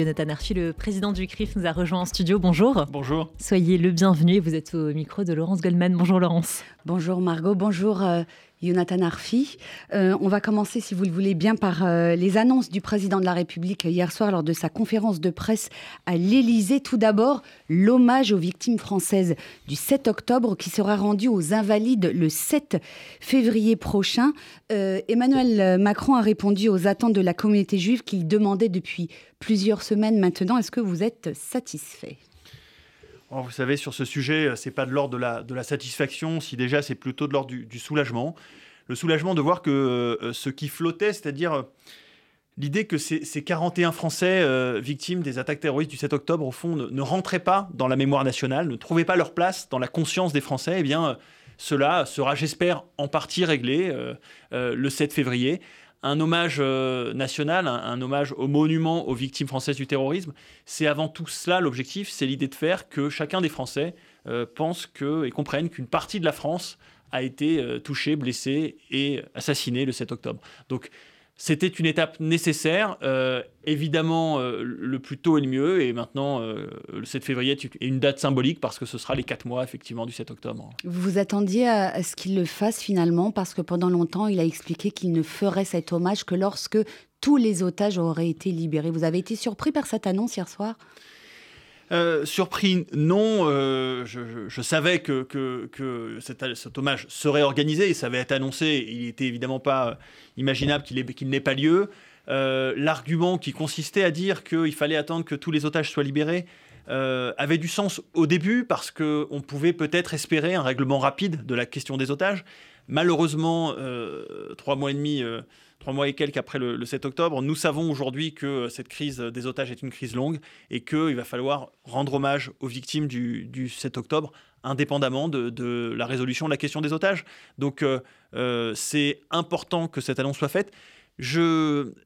Jonathan Arfi, le président du CRIF, nous a rejoint en studio. Bonjour. Bonjour. Soyez le bienvenu et vous êtes au micro de Laurence Goldman. Bonjour Laurence. Bonjour Margot, bonjour euh, Jonathan Arfi. Euh, on va commencer, si vous le voulez bien, par euh, les annonces du président de la République hier soir lors de sa conférence de presse à l'Élysée. Tout d'abord, l'hommage aux victimes françaises du 7 octobre qui sera rendu aux Invalides le 7 février prochain. Emmanuel Macron a répondu aux attentes de la communauté juive qu'il demandait depuis plusieurs semaines maintenant. Est-ce que vous êtes satisfait? Vous savez, sur ce sujet, euh, c'est pas de l'ordre de la, satisfaction, si déjà c'est plutôt de l'ordre du, soulagement. Le soulagement de voir que euh, ce qui flottait, c'est-à-dire euh, l'idée que ces, 41 Français victimes des attaques terroristes du 7 octobre, au fond, ne, rentraient pas dans la mémoire nationale, ne trouvaient pas leur place dans la conscience des Français, eh bien, cela sera, j'espère, en partie réglé le 7 février un hommage euh, national, un, hommage au monument aux victimes françaises du terrorisme. C'est avant tout cela l'objectif, c'est l'idée de faire que chacun des Français euh, pense que, et comprenne qu'une partie de la France a été euh, touchée, blessée et assassinée le 7 octobre. Donc c'était une étape nécessaire. Euh, évidemment, euh, le plus tôt est le mieux. Et maintenant, euh, le 7 février est une date symbolique parce que ce sera les quatre mois, effectivement, du 7 octobre. Vous vous attendiez à, ce qu'il le fasse finalement parce que pendant longtemps, il a expliqué qu'il ne ferait cet hommage que lorsque tous les otages auraient été libérés. Vous avez été surpris par cette annonce hier soir? Euh, surpris, non. Euh, je, savais que, cet, hommage serait organisé et ça avait été annoncé. Il n'était évidemment pas imaginable qu'il n'ait pas lieu. Euh, l'argument qui consistait à dire qu'il fallait attendre que tous les otages soient libérés avait du sens au début parce qu'on pouvait peut-être espérer un règlement rapide de la question des otages. Malheureusement, trois mois et demi trois mois et quelques après le, 7 octobre, nous savons aujourd'hui que cette crise des otages est une crise longue et qu'il va falloir rendre hommage aux victimes du, 7 octobre indépendamment de, la résolution de la question des otages. Donc euh, euh, c'est important que cette annonce soit faite.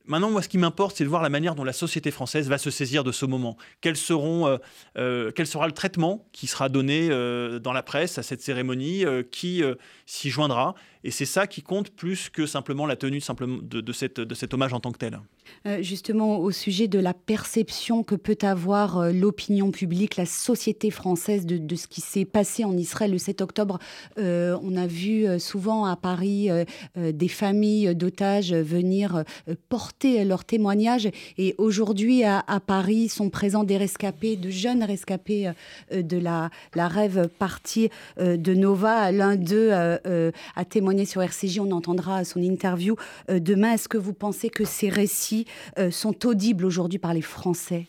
Maintenant, moi, ce qui m'importe, c'est de voir la manière dont la société française va se saisir de ce moment. Seront, euh, quel sera le traitement qui sera donné dans la presse à cette cérémonie Qui s'y joindra? Et c'est ça qui compte plus que simplement la tenue de cet hommage en tant que tel. Euh, justement, au sujet de la perception que peut avoir euh, l'opinion publique, la société française de, ce qui s'est passé en Israël le 7 octobre, euh, on a vu souvent à Paris des familles d'otages venir porter leur témoignage. Et aujourd'hui, à, Paris, sont présents des rescapés, de jeunes rescapés de la, la rêve partie de Nova. L'un d'eux a témoigné sur RCJ, on entendra son interview demain. Est-ce que vous pensez que ces récits euh, sont audibles aujourd'hui par les Français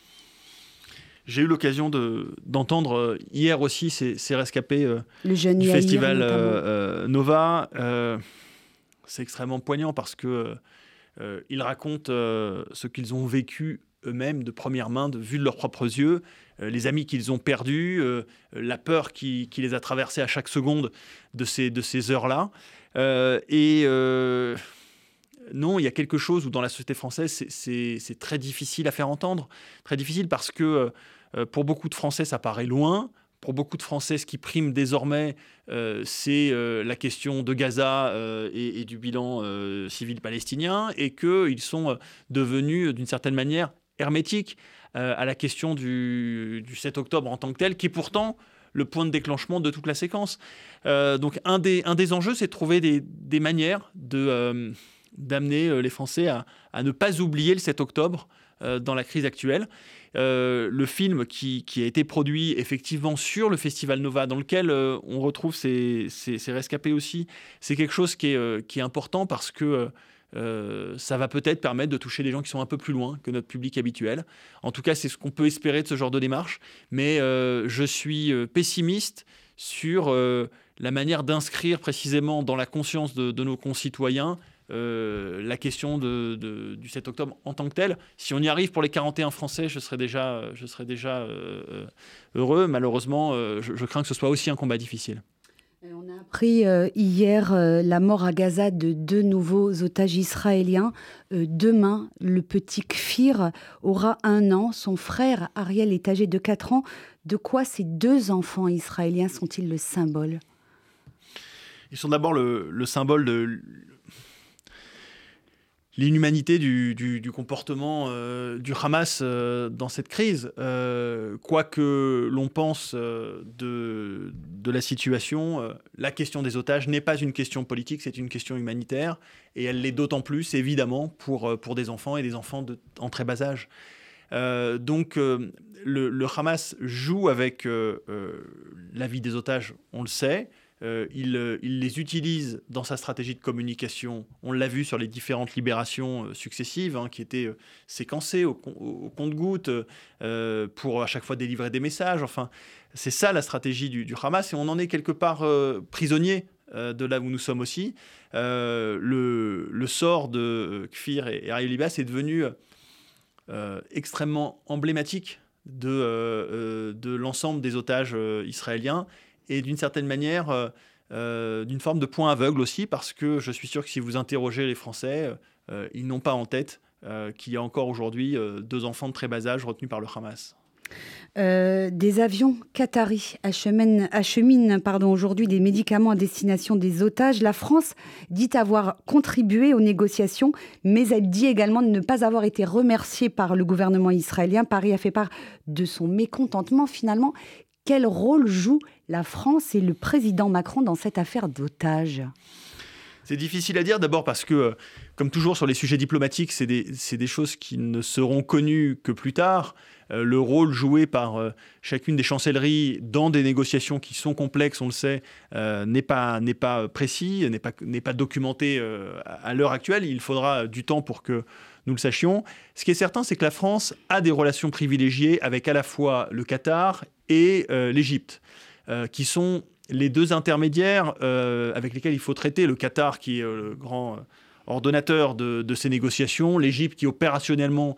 j'ai eu l'occasion d'entendre euh, hier aussi ces, rescapés euh, du festival Nova. c'est extrêmement poignant parce que ils racontent ce qu'ils ont vécu eux-mêmes de première main, de vue de leurs propres yeux, les amis qu'ils ont perdus, la peur qui, qui, les a traversés à chaque seconde de ces, de ces heures-là. et non, il y a quelque chose où dans la société française, c'est très difficile à faire entendre. Très difficile parce que euh, pour beaucoup de Français, ça paraît loin. Pour beaucoup de Français, ce qui prime désormais, euh, c'est euh, la question de Gaza et, du bilan civil palestinien, et qu'ils sont devenus, d'une certaine manière, hermétiques à la question du, 7 octobre en tant que tel, qui est pourtant le point de déclenchement de toute la séquence. donc un des, enjeux, c'est de trouver des manières de d'amener euh, les Français à, ne pas oublier le 7 octobre euh, dans la crise actuelle. Euh, le film qui, a été produit effectivement sur le Festival Nova, dans lequel on retrouve ces, rescapés aussi, c'est quelque chose qui est, qui est, important parce que ça va peut-être permettre de toucher des gens qui sont un peu plus loin que notre public habituel. En tout cas, c'est ce qu'on peut espérer de ce genre de démarche. Mais je suis pessimiste sur la manière d'inscrire précisément dans la conscience de nos concitoyens euh, la question du 7 octobre en tant que tel. Si on y arrive pour les 41 Français, je serais déjà, je serais déjà euh, heureux. Malheureusement, euh, je, crains que ce soit aussi un combat difficile. On a appris hier la mort à Gaza de deux nouveaux otages israéliens. demain, le petit Kfir aura un an. Son frère Ariel est âgé de 4 ans. De quoi ces deux enfants israéliens sont-ils le symbole? Ils sont d'abord le, symbole de l'inhumanité du, comportement euh, du Hamas euh, dans cette crise. Euh, quoi que l'on pense de, la situation, la question des otages n'est pas une question politique, c'est une question humanitaire, et elle l'est d'autant plus, évidemment, pour, pour des enfants et des enfants de, en très bas âge. donc le, le, Hamas joue avec la vie des otages, on le sait. Euh, euh, il, les utilise dans sa stratégie de communication. On l'a vu sur les différentes libérations euh, successives, hein, qui étaient séquencées au, compte-gouttes pour à chaque fois délivrer des messages. Enfin, c'est ça la stratégie du, Hamas, et on en est quelque part prisonnier de là où nous sommes aussi. Le, sort de Kfir et, et Libas est devenu extrêmement emblématique de l'ensemble des otages israéliens et d'une certaine manière, euh, euh, d'une forme de point aveugle aussi, parce que je suis sûr que si vous interrogez les Français, euh, ils n'ont pas en tête qu'il y a encore aujourd'hui deux enfants de très bas âge retenus par le Hamas. des avions qataris acheminent, pardon, aujourd'hui des médicaments à destination des otages. La France dit avoir contribué aux négociations, mais elle dit également de ne pas avoir été remerciée par le gouvernement israélien. Paris a fait part de son mécontentement finalement. Quel rôle joue la France et le président Macron dans cette affaire d'otages c'est difficile à dire d'abord parce que, euh, comme toujours sur les sujets diplomatiques, c'est des, choses qui ne seront connues que plus tard. Euh, le rôle joué par euh, chacune des chancelleries dans des négociations qui sont complexes, on le sait, n'est pas, précis, n'est pas documenté à l'heure actuelle. Il faudra du temps pour que nous le sachions. Ce qui est certain, c'est que la France a des relations privilégiées avec à la fois le Qatar et l'Égypte. Euh, qui sont les deux intermédiaires euh, avec lesquels il faut traiter. Le Qatar, qui est euh, le grand ordonnateur de, ces négociations, l'Égypte, qui opérationnellement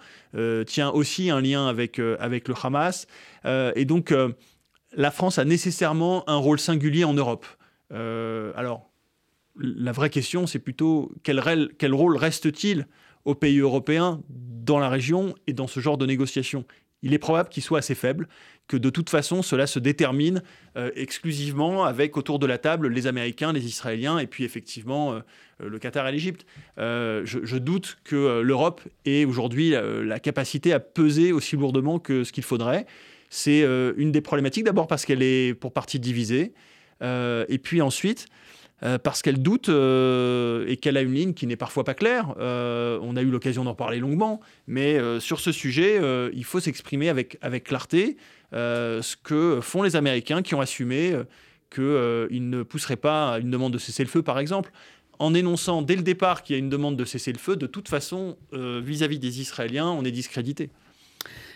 tient aussi un lien avec, le Hamas. et donc, la France a nécessairement un rôle singulier en Europe. alors, la vraie question, c'est plutôt quel, quel rôle reste-t-il aux pays européens dans la région et dans ce genre de négociations? Il est probable qu'il soit assez faible, que de toute façon cela se détermine euh, exclusivement avec autour de la table les Américains, les Israéliens et puis effectivement euh, euh, le Qatar et l'Égypte. Je, doute que l'Europe ait aujourd'hui la, capacité à peser aussi lourdement que ce qu'il faudrait. C'est une des problématiques d'abord parce qu'elle est pour partie divisée et puis ensuite euh, parce qu'elle doute euh, et qu'elle a une ligne qui n'est parfois pas claire. Euh, on a eu l'occasion d'en parler longuement, mais sur ce sujet, il faut s'exprimer avec, clarté ce que font les Américains qui ont assumé qu'ils ne pousseraient pas à une demande de cessez-le-feu, par exemple. En énonçant dès le départ qu'il y a une demande de cessez-le-feu, de toute façon, vis à -vis des Israéliens, on est discrédité.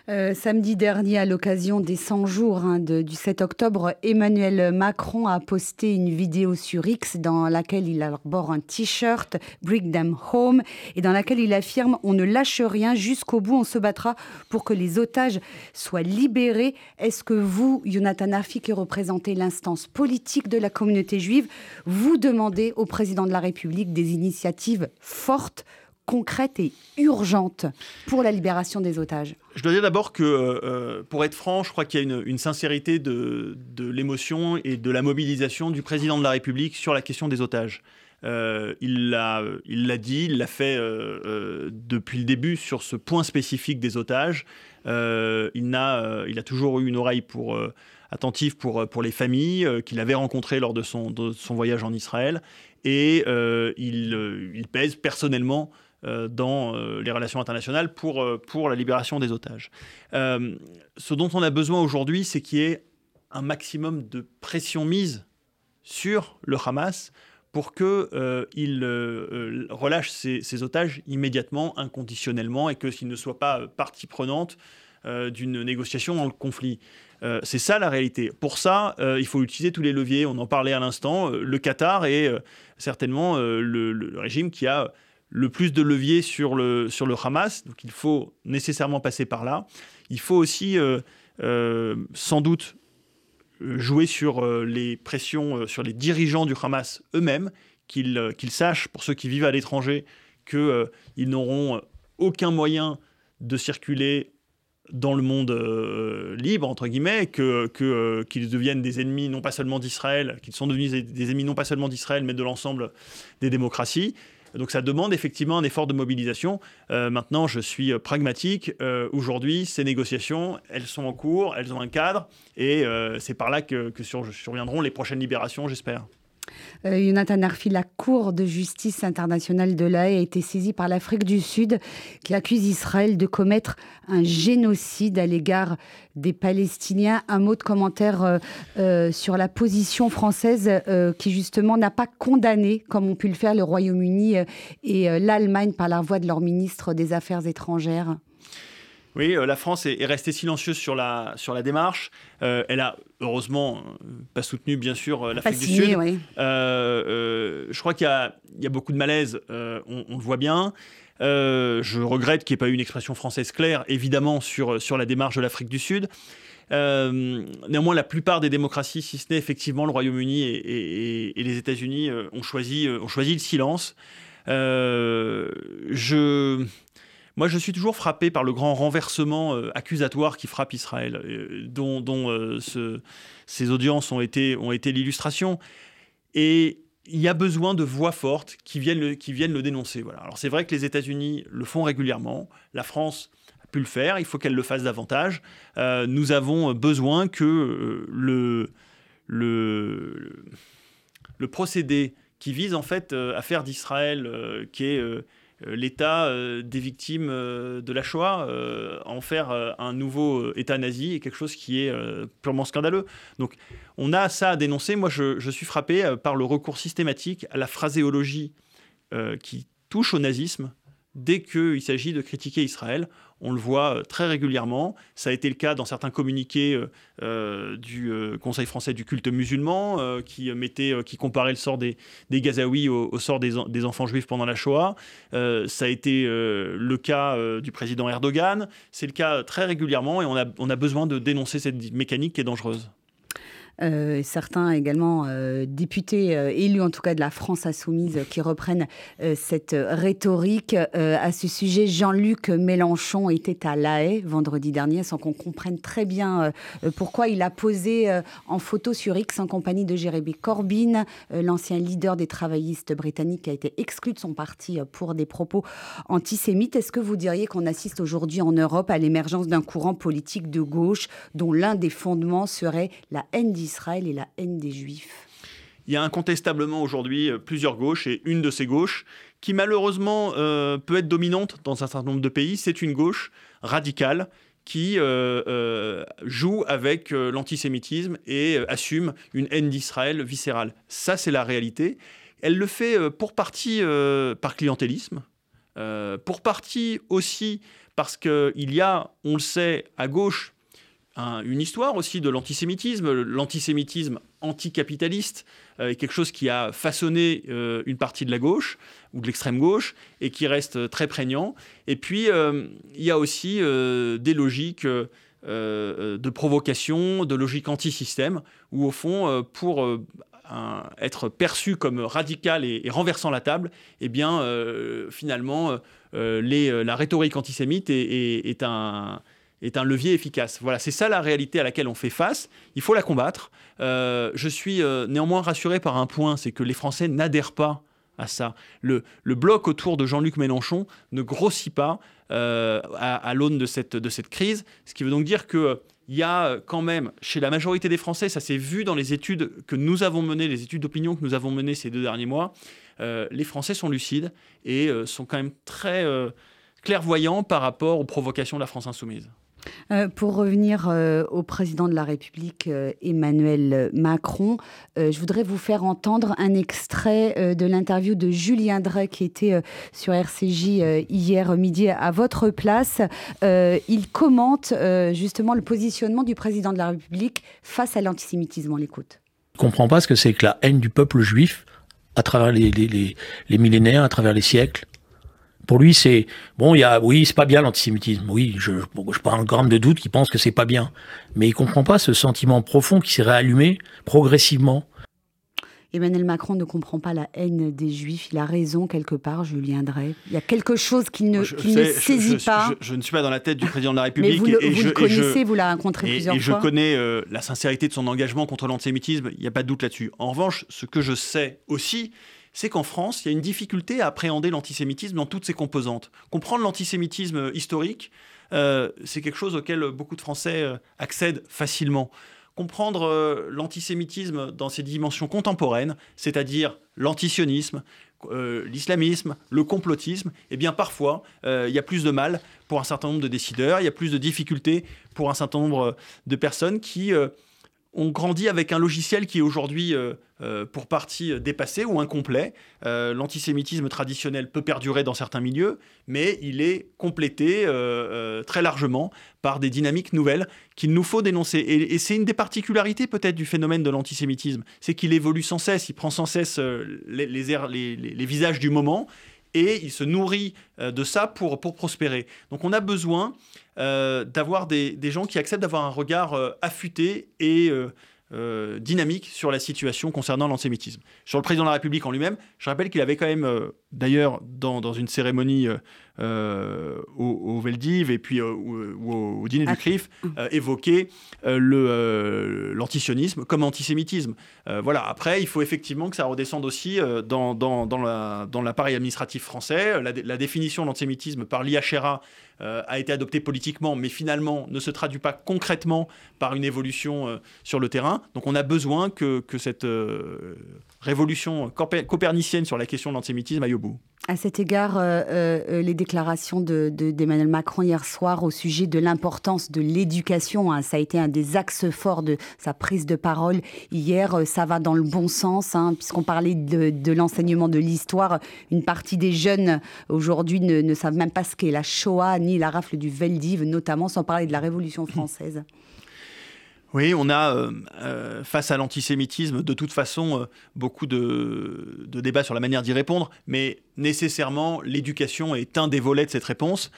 Euh, samedi dernier, à l'occasion des 100 jours hein, du 7 octobre, Emmanuel Macron a posté une vidéo sur X dans laquelle il arbore un t-shirt Bring Them Home et dans laquelle il affirme On ne lâche rien, jusqu'au bout, on se battra pour que les otages soient libérés. Est-ce que vous, Jonathan Arfi, qui représentez l'instance politique de la communauté juive, vous demandez au président de la République des initiatives fortes concrète et urgente pour la libération des otages Je dois dire d'abord que, euh, pour être franc, je crois qu'il y a une, sincérité de, l'émotion et de la mobilisation du président de la République sur la question des otages. Euh, il l'a dit, il l'a fait euh, depuis le début sur ce point spécifique des otages. il, a, il a toujours eu une oreille pour, attentive pour, les familles qu'il avait rencontrées lors de son, voyage en Israël. Et il, pèse personnellement euh, dans euh, les relations internationales pour, euh, pour la libération des otages. ce dont on a besoin aujourd'hui, c'est qu'il y ait un maximum de pression mise sur le Hamas pour qu'il relâche ses, otages immédiatement, inconditionnellement, et que s'il ne soit pas partie prenante d'une négociation dans le conflit. c'est ça la réalité. Pour ça, il faut utiliser tous les leviers. On en parlait à l'instant. le Qatar est certainement le, régime qui a le plus de levier sur le, sur le Hamas, donc il faut nécessairement passer par là. Il faut aussi euh, euh, sans doute jouer sur euh, les pressions sur les dirigeants du Hamas eux-mêmes, qu'ils sachent, pour ceux qui vivent à l'étranger, qu'ils n'auront aucun moyen de circuler dans le monde libre, entre guillemets, que, qu'ils deviennent des ennemis non pas seulement d'Israël, qu'ils sont devenus des ennemis non pas seulement d'Israël, mais de l'ensemble des démocraties. Donc ça demande effectivement un effort de mobilisation. maintenant, je suis pragmatique. Aujourd'hui, ces négociations, elles sont en cours, elles ont un cadre, et c'est par là que, que surviendront les prochaines libérations, j'espère. Euh, Jonathan Arfi, la Cour de justice internationale de l'AE a été saisie par l'Afrique du Sud qui accuse Israël de commettre un génocide à l'égard des Palestiniens. Un mot de commentaire euh, euh, sur la position française qui justement n'a pas condamné, comme ont pu le faire le Royaume-Uni et l'Allemagne par la voix de leur ministre des Affaires étrangères. Oui, la France est, restée silencieuse sur la, sur la démarche. elle a heureusement euh, pas soutenu bien sûr euh, l'Afrique du Sud. Euh, je crois qu'il y, a beaucoup de malaise, on, le voit bien. je regrette qu'il n'y ait pas eu une expression française claire, évidemment, sur, sur la démarche de l'Afrique du Sud. néanmoins, la plupart des démocraties, si ce n'est effectivement le Royaume-Uni et, et, les États-Unis, ont, choisi, ont choisi le silence. je moi, je suis toujours frappé par le grand renversement euh, accusatoire qui frappe Israël, euh, dont, euh, ces audiences ont été, l'illustration. Et il y a besoin de voix fortes qui viennent le, dénoncer. Alors c'est vrai que les États-Unis le font régulièrement, la France a pu le faire, il faut qu'elle le fasse davantage. nous avons besoin que le, le, procédé qui vise en fait à faire d'Israël, qui est l'état euh, des victimes euh, de la Shoah, en faire un nouveau État nazi est quelque chose qui est purement scandaleux. Donc on a ça à dénoncer. Moi, je suis frappé par le recours systématique à la phraséologie qui touche au nazisme dès qu'il s'agit de critiquer Israël. On le voit euh, très régulièrement. Ça a été le cas dans certains communiqués euh, euh, du Conseil français du culte musulman qui, mettait, qui comparait le sort des, des Gazaouis au, sort des, des, enfants juifs pendant la Shoah. ça a été le cas du président Erdogan. C'est le cas très régulièrement et on a, on a besoin de dénoncer cette mécanique qui est dangereuse. Euh, certains également euh, députés euh, élus, en tout cas de la France insoumise, qui reprennent cette rhétorique. à ce sujet, Jean-Luc Mélenchon était à La Haye vendredi dernier, sans qu'on comprenne très bien pourquoi il a posé en photo sur X en compagnie de Jérémy Corbyn, l'ancien leader des travaillistes britanniques qui a été exclu de son parti pour des propos antisémites. Est-ce que vous diriez qu'on assiste aujourd'hui en Europe à l'émergence d'un courant politique de gauche dont l'un des fondements serait la haine Et la haine des Juifs il y a incontestablement aujourd'hui euh, plusieurs gauches et une de ces gauches qui malheureusement euh, peut être dominante dans un certain nombre de pays, c'est une gauche radicale qui euh, joue avec l'antisémitisme et assume une haine d'Israël viscérale. Ça, c'est la réalité. Elle le fait pour partie par clientélisme, pour partie aussi parce qu'il y a, on le sait, à gauche, une histoire aussi de l'antisémitisme. L'antisémitisme anticapitaliste euh, est quelque chose qui a façonné euh, une partie de la gauche ou de l'extrême gauche et qui reste très prégnant. Et puis, euh, il y a aussi des logiques de provocation, de logique anti-système, où au fond, pour être perçu comme radical et, renversant la table, eh bien, finalement, la rhétorique antisémite est un est un levier efficace. Voilà, c'est ça la réalité à laquelle on fait face. Il faut la combattre. Euh, je suis euh, néanmoins rassuré par un point, c'est que les Français n'adhèrent pas à ça. Le, bloc autour de Jean-Luc Mélenchon ne grossit pas euh, à, l'aune de cette, de cette crise, ce qui veut donc dire qu'il y a quand même, chez la majorité des Français, ça s'est vu dans les études que nous avons menées, les études d'opinion que nous avons menées ces deux derniers mois, les Français sont lucides et sont quand même très clairvoyants par rapport aux provocations de la France insoumise. Euh, pour revenir euh, au président de la République, euh, Emmanuel Macron, je voudrais vous faire entendre un extrait de l'interview de Julien Drey qui était sur RCJ hier midi à votre place. il commente justement le positionnement du président de la République face à l'antisémitisme. On l'écoute. Je ne comprends pas ce que c'est que la haine du peuple juif à travers les, les millénaires, à travers les siècles. Pour lui, c'est bon, il y a oui, c'est pas bien l'antisémitisme. Oui, je je pas un gramme de doute qu'il pense que c'est pas bien, mais il comprend pas ce sentiment profond qui s'est réallumé progressivement. Emmanuel Macron ne comprend pas la haine des Juifs. Il a raison quelque part, Julien Drey. Il y a quelque chose qu'il ne, saisit pas. Je, ne suis pas dans la tête du président de la République. Mais vous le, et vous le connaissez, vous l'avez rencontré plusieurs fois. Et je connais euh, la sincérité de son engagement contre l'antisémitisme. Il n'y a pas de doute là-dessus. En revanche, ce que je sais aussi, c'est qu'en France, il y a une difficulté à appréhender l'antisémitisme dans toutes ses composantes. Comprendre l'antisémitisme historique, c'est quelque chose auquel beaucoup de Français accèdent facilement comprendre euh, l'antisémitisme dans ses dimensions contemporaines, c'est-à-dire l'antisionisme, euh, l'islamisme, le complotisme, eh bien parfois, euh, il y a plus de mal pour un certain nombre de décideurs, il y a plus de difficultés pour un certain nombre de personnes qui on grandit avec un logiciel qui est aujourd'hui euh, euh, pour partie dépassé ou incomplet. Euh, l'antisémitisme traditionnel peut perdurer dans certains milieux, mais il est complété très largement par des dynamiques nouvelles qu'il nous faut dénoncer. Et, c'est une des particularités peut-être du phénomène de l'antisémitisme, c'est qu'il évolue sans cesse, il prend sans cesse les, visages du moment et il se nourrit de ça pour, pour prospérer. Donc on a besoin euh, d'avoir des, gens qui acceptent d'avoir un regard euh, affûté et euh, dynamique sur la situation concernant l'antisémitisme. Sur le président de la République en lui-même, je rappelle qu'il avait quand même, d'ailleurs, dans, une cérémonie au, au, Veldiv et puis au, dîner du CRIF, évoqué l'antisionisme comme antisémitisme. voilà. Après, il faut effectivement que ça redescende aussi dans, dans l'appareil administratif français. La, la définition de l'antisémitisme par l'IHRA euh, a été adopté politiquement, mais finalement ne se traduit pas concrètement par une évolution euh, sur le terrain. Donc on a besoin que, cette euh, révolution copernicienne sur la question de l'antisémitisme aille au bout. À cet égard, les déclarations d'Emmanuel de, Macron hier soir au sujet de l'importance de l'éducation, hein, ça a été un des axes forts de sa prise de parole hier. Ça va dans le bon sens, hein, puisqu'on parlait de, l'enseignement de l'histoire. Une partie des jeunes aujourd'hui ne, ne savent même pas ce qu'est la Shoah ni la rafle du Veldiv, notamment, sans parler de la Révolution française. Oui, on a, euh, euh, face à l'antisémitisme, de toute façon, euh, beaucoup de, débats sur la manière d'y répondre, mais nécessairement, l'éducation est un des volets de cette réponse.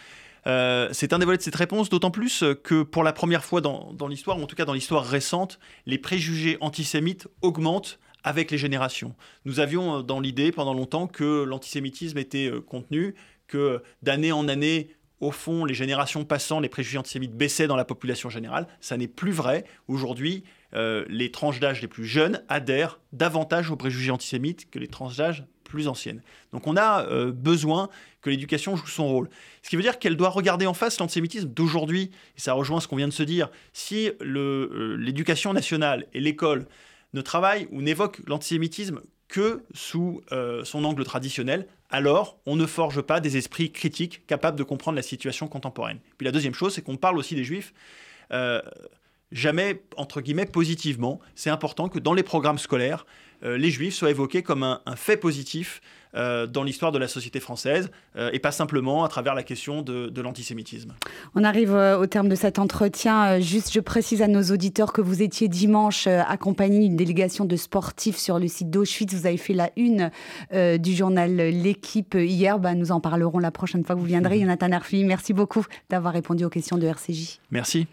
c'est un des volets de cette réponse, d'autant plus que pour la première fois dans, dans l'histoire, ou en tout cas dans l'histoire récente, les préjugés antisémites augmentent avec les générations. Nous avions dans l'idée pendant longtemps que l'antisémitisme était contenu, que d'année en année, au fond, les générations passant, les préjugés antisémites baissaient dans la population générale. Ça n'est plus vrai. Aujourd'hui, euh, les tranches d'âge les plus jeunes adhèrent davantage aux préjugés antisémites que les tranches d'âge plus anciennes. Donc on a euh, besoin que l'éducation joue son rôle. Ce qui veut dire qu'elle doit regarder en face l'antisémitisme d'aujourd'hui. Et ça rejoint ce qu'on vient de se dire. Si euh, l'éducation nationale et l'école ne travaillent ou n'évoquent l'antisémitisme que sous son angle traditionnel, alors on ne forge pas des esprits critiques capables de comprendre la situation contemporaine. Puis la deuxième chose, c'est qu'on parle aussi des juifs. Euh, jamais, entre guillemets, positivement. C'est important que dans les programmes scolaires, euh, les juifs soient évoqués comme un, fait positif euh, dans l'histoire de la société française et pas simplement à travers la question de, l'antisémitisme. On arrive au terme de cet entretien. Juste, je précise à nos auditeurs que vous étiez dimanche accompagné d'une délégation de sportifs sur le site d'Auschwitz. Vous avez fait la une du journal L'équipe hier. Bah, nous en parlerons la prochaine fois que vous viendrez. Jonathan Arfi, merci beaucoup d'avoir répondu aux questions de RCJ. Merci.